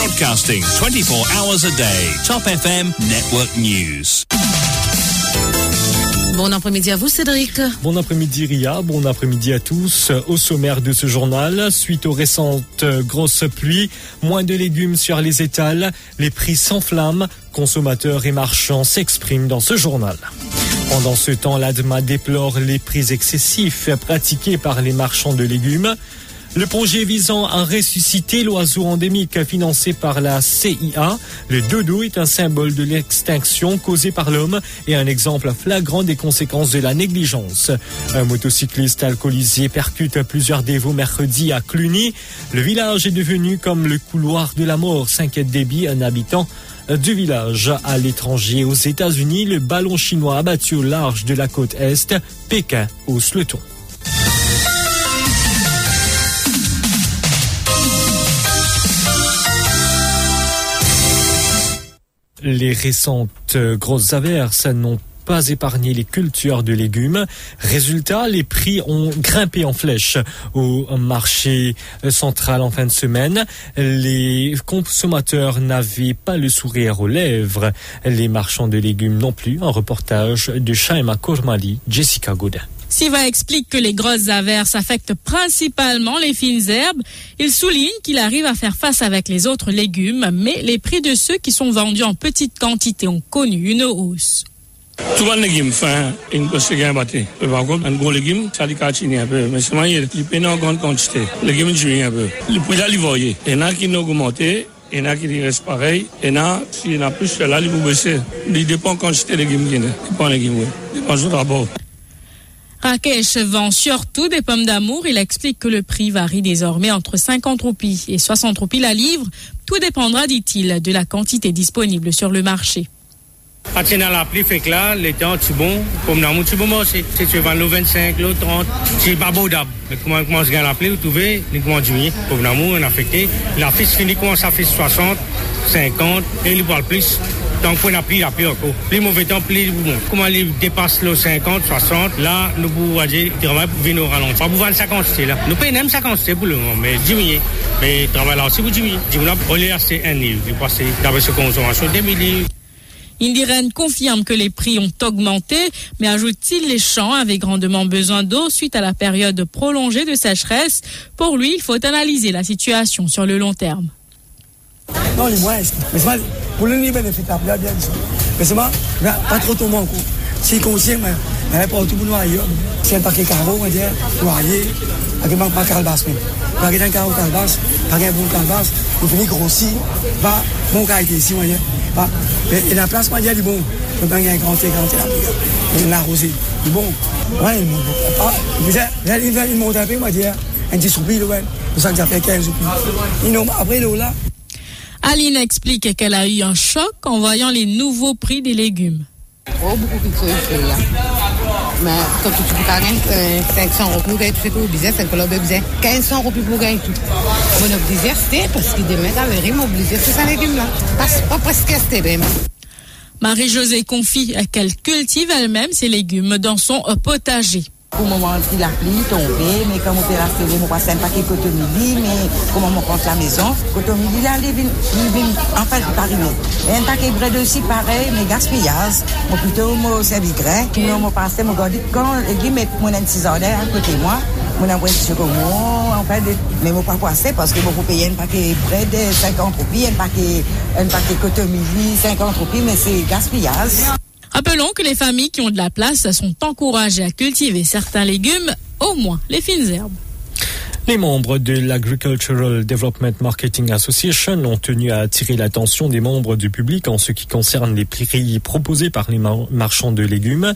Broadcasting 24 hours a day. Top FM Network News. Bon après-midi à vous, Cédric. Bon après-midi, Ria. Bon après-midi à tous. Au sommaire de ce journal, suite aux récentes grosses pluies, moins de légumes sur les étals, les prix s'enflamment, consommateurs et marchands s'expriment dans ce journal. Pendant ce temps, l'ADMA déplore les prix excessifs pratiqués par les marchands de légumes. Le projet visant à ressusciter l'oiseau endémique financé par la CIA, le dodo est un symbole de l'extinction causée par l'homme et un exemple flagrant des conséquences de la négligence. Un motocycliste alcoolisé percute plusieurs dévots mercredi à Cluny. Le village est devenu comme le couloir de la mort, s'inquiète Déby, un habitant du village. À l'étranger, aux États-Unis, le ballon chinois abattu au large de la côte Est, Pékin hausse le ton. Les récentes grosses averses n'ont pas épargné les cultures de légumes. Résultat, les prix ont grimpé en flèche au marché central en fin de semaine. Les consommateurs n'avaient pas le sourire aux lèvres. Les marchands de légumes non plus. Un reportage de Shaima Kormali, Jessica Godin. Siva explique que les grosses averses affectent principalement les fines herbes. Il souligne qu'il arrive à faire face avec les autres légumes, mais les prix de ceux qui sont vendus en petite quantité ont connu une hausse. Tout le légume fin, une grosse gain batté. Par contre, un gros légume, ça lui catine un peu. Mais moyen, il peine en grande quantité. Légumes jouent un peu. Le prix là, il. Il y en a qui ont augmenté. Il y en a qui restent pareil. Il y en a, s'il y en a plus, là, il vous baisser. Il dépend de quantité de légumes qu'il y a. Il dépend des légumes, oui. Il dépend du rapport. Rakesh vend surtout des pommes d'amour. Il explique que le prix varie désormais entre 50 roupies et 60 roupies la livre. Tout dépendra, dit-il, de la quantité disponible sur le marché. Attiennant la pluie, fait que là, les temps, c'est bon. Pomme d'amour, c'est bon aussi. Si tu vends le 25, le 30, c'est pas beau d'ab. Mais comment commence à la pluie, vous trouvez, les mois de juillet, pomme d'amour, on affecté. La fiche finit, commence à faire 60, 50, et il voit plus. Temps, plus bon. Comment il dépasse le 50, 60, là, nous pouvons dire, travail pour venir au ralenti. Pas pour vendre sa quantité, là. Nous payons même sa quantité pour le moment, mais diminuer. Mais travail là aussi pour diminuer. Diminuer, on est assez un livre. Il passe, d'après ce consommation, 2 milliers. Indirène confirme que les prix ont augmenté, mais ajoute-t-il les champs avaient grandement besoin d'eau suite à la période prolongée de sécheresse? Pour lui, il faut analyser la situation sur le long terme. Non, les moins, mais c'est. Pour le niveau de fait, bien bien Mais c'est pas trop tomber en coup. Si conscient, mais il pas tout le monde ailleurs. C'est un paquet carreau, on va dire, noyé, avec un paquet calebasse même. Pas un carreau calebasse, pas un bon calebasse, il finit grossir, va, bon qualité ici, on va dire. Et la place, moi, il y a du bon. Il y a un grand grand Il y a arrosé. Du bon. Ouais, il monte. Il monte un peu, moi, dire. Un petit soupir, ouais. C'est ça que j'appelle 15 soupirs. Après, là. Aline explique qu'elle a eu un choc en voyant les nouveaux prix des légumes. Oh, beaucoup là. Mais quand tu peux gagner 500 roupies, tu fais tout business, c'est que l'on besoin 1500 roupies pour gagner tout. C'était parce qu'il à c'est ça là. Pas presque c'était même. Marie-Josée confie qu'elle cultive elle-même ses légumes dans son potager. Pour le moment, il a pli, tombé, mais comme on peut rester, on passe un paquet de cotomili, mais comment on compte la maison, cotomili, là, il vient en face du Paris. Et un paquet de aussi, pareil, mais gaspillage. Moi, plutôt, moi, service grec. Moi, moi, passé, moi, quand les légumes, moi, un petit à côté de moi, moi, un petit chocolat, en fait, mais moi, pas passer parce que vous payer un paquet de bread, 50 roupies, un paquet, un paquet de cotomili, 50 roupies, mais c'est gaspillage. Rappelons que les familles qui ont de la place sont encouragées à cultiver certains légumes, au moins les fines herbes. Les membres de l'Agricultural Development Marketing Association ont tenu à attirer l'attention des membres du public en ce qui concerne les prix proposés par les marchands de légumes.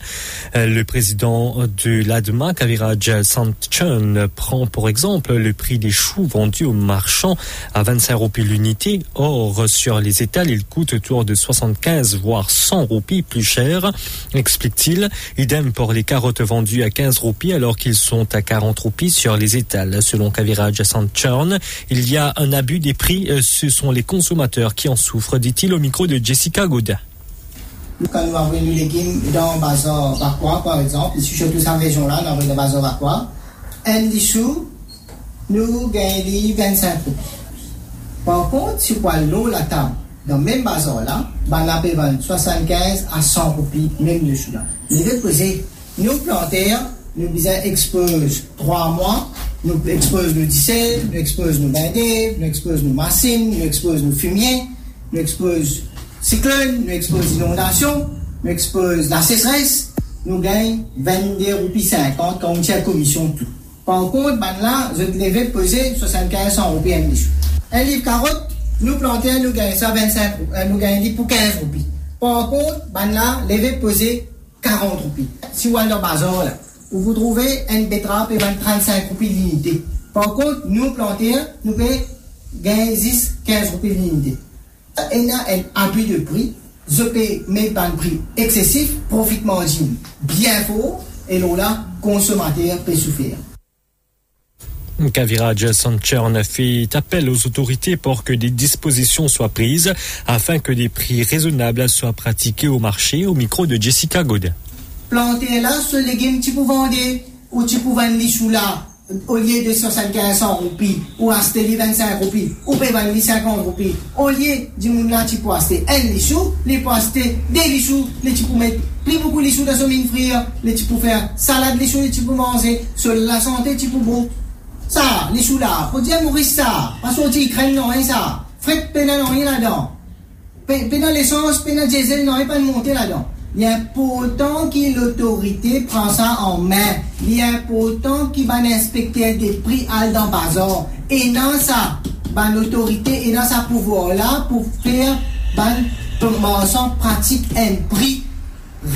Le président de l'ADMA, Kaviraj Santchun, prend pour exemple le prix des choux vendus aux marchands à 25 roupies l'unité. Or, sur les étals, il coûte autour de 75 voire 100 roupies plus cher, explique-t-il. Idem pour les carottes vendues à 15 roupies alors qu'ils sont à 40 roupies sur les étals. Selon Kaviraj Santchurn, il y a un abus des prix. Ce sont les consommateurs qui en souffrent, dit-il au micro de Jessica Godin. Quand nous avons les légumes dans Bazar Vacois, par exemple, surtout cette région-là, avons le Bazar Vacois, un des choux, nous gagnons 25 roupies. Par contre, si on l'eau la table, dans le même bazar là, ben la paie 75 à 100 roupies, même le chou là. Les deux nous planteurs, nous expose 3 mois, nous expose nos dissels, nous expose nos bindés, nous expose nos massines, nous expose nos fumiers, nous expose cyclone, nous expose inondation, nous expose la sécheresse, nous gagnons 22 roupies 50 quand on tient commission tout. Par contre, ben là, je devais peser 75 100 roupies un chou. Un livre carotte, nous plantons, nous gagnons ça 25 euh, nous gagnons pour 15 roupies. Par contre, ben là, lever peser 40 roupies. Si dans le bazar là, où vous trouvez une betterave et 35 roupies d'unité. Par contre, nous plantons, nous payons 10, 15 roupies d'unité. Il y a un abus de prix. Je paye mes de prix excessif, profit margin bien fort, et là, consommateur peut souffrir. Kaviraj Sanchern fait appel aux autorités pour que des dispositions soient prises afin que des prix raisonnables soient pratiqués au marché au micro de Jessica Godin. Planter là, ce légume, tu peux vendre ou tu peux vendre les choux là au lieu de 75 roupies ou acheter les 25 roupies ou peut vendre les 50 roupies. Au lieu du monde là, tu peux acheter un lichou, les peux acheter des lichous, les tu peux mettre plus beaucoup de lichous dans son mine frire, les tu peux faire salade lichou, les tu peux manger, sur la santé, tu peux bon. Ça, les choux là, faut dire mourir ça. Parce qu'on dit, crème non, hein, ça. Fred pénal non, rien là-dedans. Pénal l'essence, pénal diesel, non, rien pas de monter là-dedans. Li important ki l'autorite pran sa an men. Li important ki ban inspektè de pri al dan bazan. E nan sa ban l'autorite e nan sa pouvo la pou fer ban pran sa pratik en pri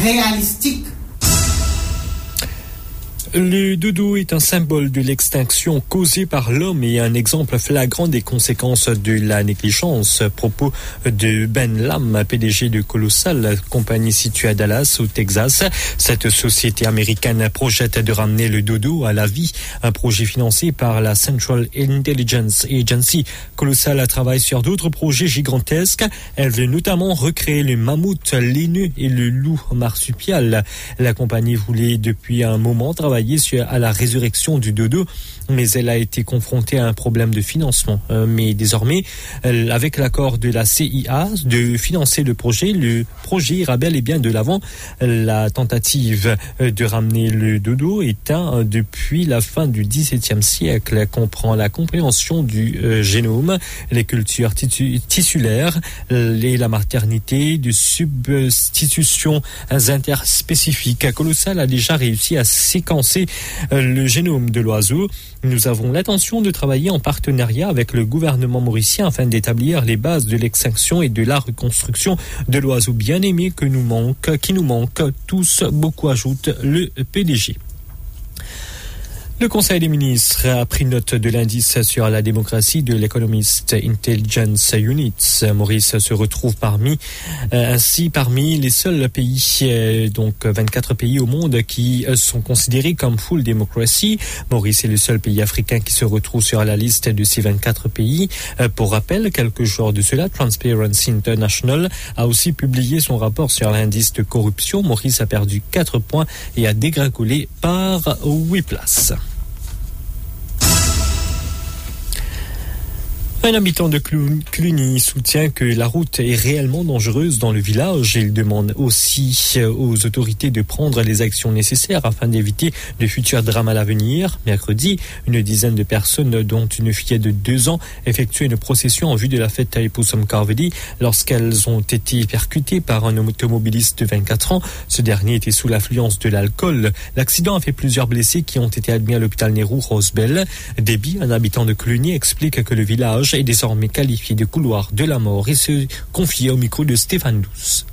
realistik. Le dodo est un symbole de l'extinction causée par l'homme et un exemple flagrant des conséquences de la négligence. Propos de Ben Lam, PDG de Colossal, compagnie située à Dallas, au Texas. Cette société américaine projette de ramener le dodo à la vie. Un projet financé par la Central Intelligence Agency. Colossal travaille sur d'autres projets gigantesques. Elle veut notamment recréer le mammouth, l'ainu et le loup marsupial. La compagnie voulait depuis un moment travailler à la résurrection du dodo, mais elle a été confrontée à un problème de financement. Euh, mais désormais, avec l'accord de la CIA de financer le projet, le projet ira bel et bien de l'avant. La tentative de ramener le dodo est un depuis la fin du XVIIe siècle, comprend la compréhension du euh, génome, les cultures tissulaires, et la maternité, de substitutions interspécifiques. Colossal a déjà réussi à séquencer Euh, le génome de l'oiseau. Nous avons l'intention de travailler en partenariat avec le gouvernement mauricien afin d'établir les bases de l'extinction et de la reconstruction de l'oiseau bien aimé que nous manque, qui nous manque tous beaucoup ajoute le PDG. Le Conseil des ministres a pris note de l'indice sur la démocratie de l'Economist Intelligence Unit. Maurice se retrouve parmi, euh, ainsi parmi les seuls pays, euh, donc 24 pays au monde qui sont considérés comme full democracy. Maurice est le seul pays africain qui se retrouve sur la liste de ces 24 pays. Euh, pour rappel, quelques jours de cela, Transparency International a aussi publié son rapport sur l'indice de corruption. Maurice a perdu 4 points et a dégringolé par 8 places. Un habitant de Cluny soutient que la route est réellement dangereuse dans le village. Il demande aussi aux autorités de prendre les actions nécessaires afin d'éviter de futurs drames à l'avenir. Mercredi, une dizaine de personnes, dont une fillette de deux ans, effectuaient une procession en vue de la fête Taipusam Carvedi lorsqu'elles ont été percutées par un automobiliste de 24 ans. Ce dernier était sous l'affluence de l'alcool. L'accident a fait plusieurs blessés qui ont été admis à l'hôpital Nehru Rosebell. Déby, un habitant de Cluny, explique que le village est désormais qualifié de couloir de la mort et se confie au micro de Stéphane Douce.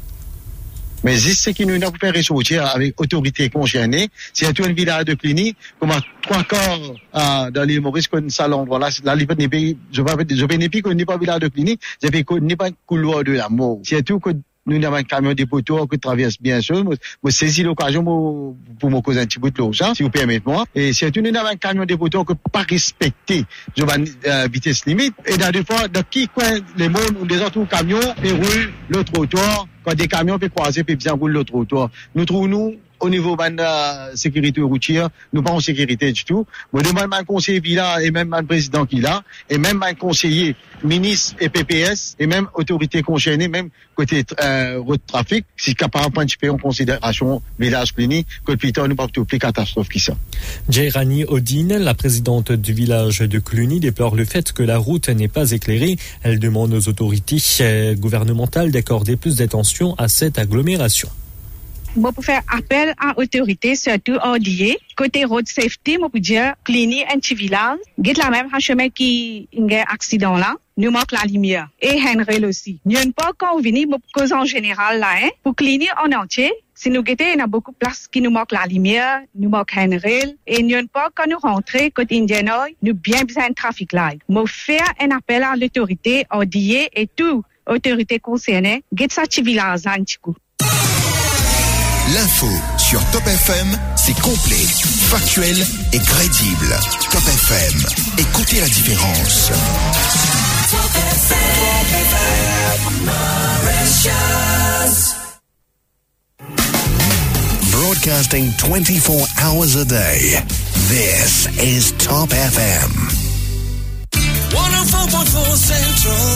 Mais c'est qui nous n'a pas ressortir avec autorité concernées. C'est tout un village de Cluny, comme trois corps euh, dans les Maurice comme ça l'endroit là. Je ne pas connais pas village de Cluny, je connais pas couloir de la mort. C'est tout que nous avons un camion de poteau qui traverse bien sûr. Je saisis l'occasion pour me causer un petit bout de l'argent, si vous permettez moi. Et surtout, nous avons un camion de poteau qui pas respecté la euh, vitesse limite. Et dans deux fois, dans qui coin les mômes ou les autres camions, ils roulent le trottoir. Quand des camions peuvent croiser, puis ils roulent le trottoir. Nous trouvons nous au niveau de la sécurité routière, nous pas en sécurité du tout. Moi, demande un conseiller Villa et même un président qui l'a, et même un conseiller ministre et PPS, et même autorité concernée, même côté euh, route trafic, si capable de en considération village clinique, que plus tard, nous pas tout plus catastrophe qui ça. Jairani Odine, la présidente du village de Cluny, déplore le fait que la route n'est pas éclairée. Elle demande aux autorités euh, gouvernementales d'accorder plus d'attention à cette agglomération. Moi, pour faire appel à l'autorité, surtout en lié, côté road safety, moi, pour dire, Cluny, un petit village, guide la même chemin qui a un accident là, nous manque la lumière. Et Henry aussi. Nous ne pas quand on vient, cause en général là, hein, pour Cluny en entier, si nous guettons, il y a beaucoup de places qui nous manquent la lumière, nous manque Henry, et nous ne pas quand nous rentrons côté Indianoy, nous bien besoin de trafic là. Moi, faire un appel à l'autorité, lié, et tout, autorité concernée, guette ça petit village un petit coup. L'info sur Top FM, c'est complet, factuel et crédible. Top FM, écoutez la différence. Broadcasting 24 hours a day. This is Top FM. 104.4 Central,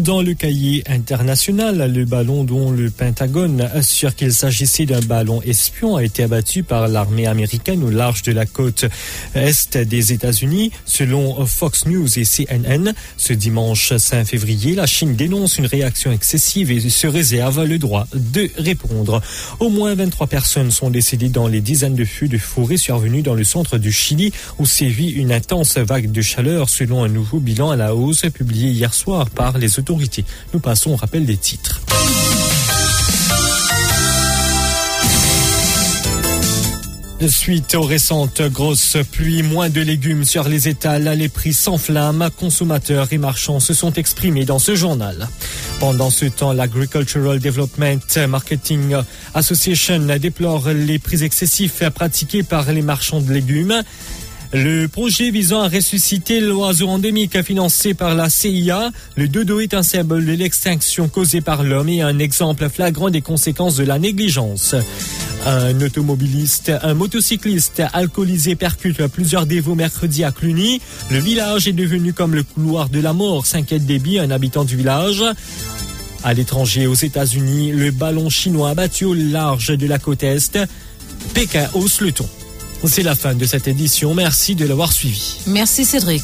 Dans le cahier international, le ballon dont le Pentagone assure qu'il s'agissait d'un ballon espion a été abattu par l'armée américaine au large de la côte est des États-Unis. Selon Fox News et CNN, ce dimanche 5 février, la Chine dénonce une réaction excessive et se réserve le droit de répondre. Au moins 23 personnes sont décédées dans les dizaines de feux de forêt survenus dans le centre du Chili où sévit une intense vague de chaleur selon un nouveau bilan à la hausse publié hier soir par les nous passons au rappel des titres. Suite aux récentes grosses pluies, moins de légumes sur les étals, les prix s'enflamment. Consommateurs et marchands se sont exprimés dans ce journal. Pendant ce temps, l'Agricultural Development Marketing Association déplore les prix excessifs pratiqués par les marchands de légumes. Le projet visant à ressusciter l'oiseau endémique financé par la CIA, le dodo est un symbole de l'extinction causée par l'homme et un exemple flagrant des conséquences de la négligence. Un automobiliste, un motocycliste alcoolisé percute plusieurs dévots mercredi à Cluny. Le village est devenu comme le couloir de la mort, s'inquiète Déby, un habitant du village. À l'étranger, aux États-Unis, le ballon chinois abattu au large de la côte Est. Pékin hausse le ton. C'est la fin de cette édition. Merci de l'avoir suivi. Merci Cédric.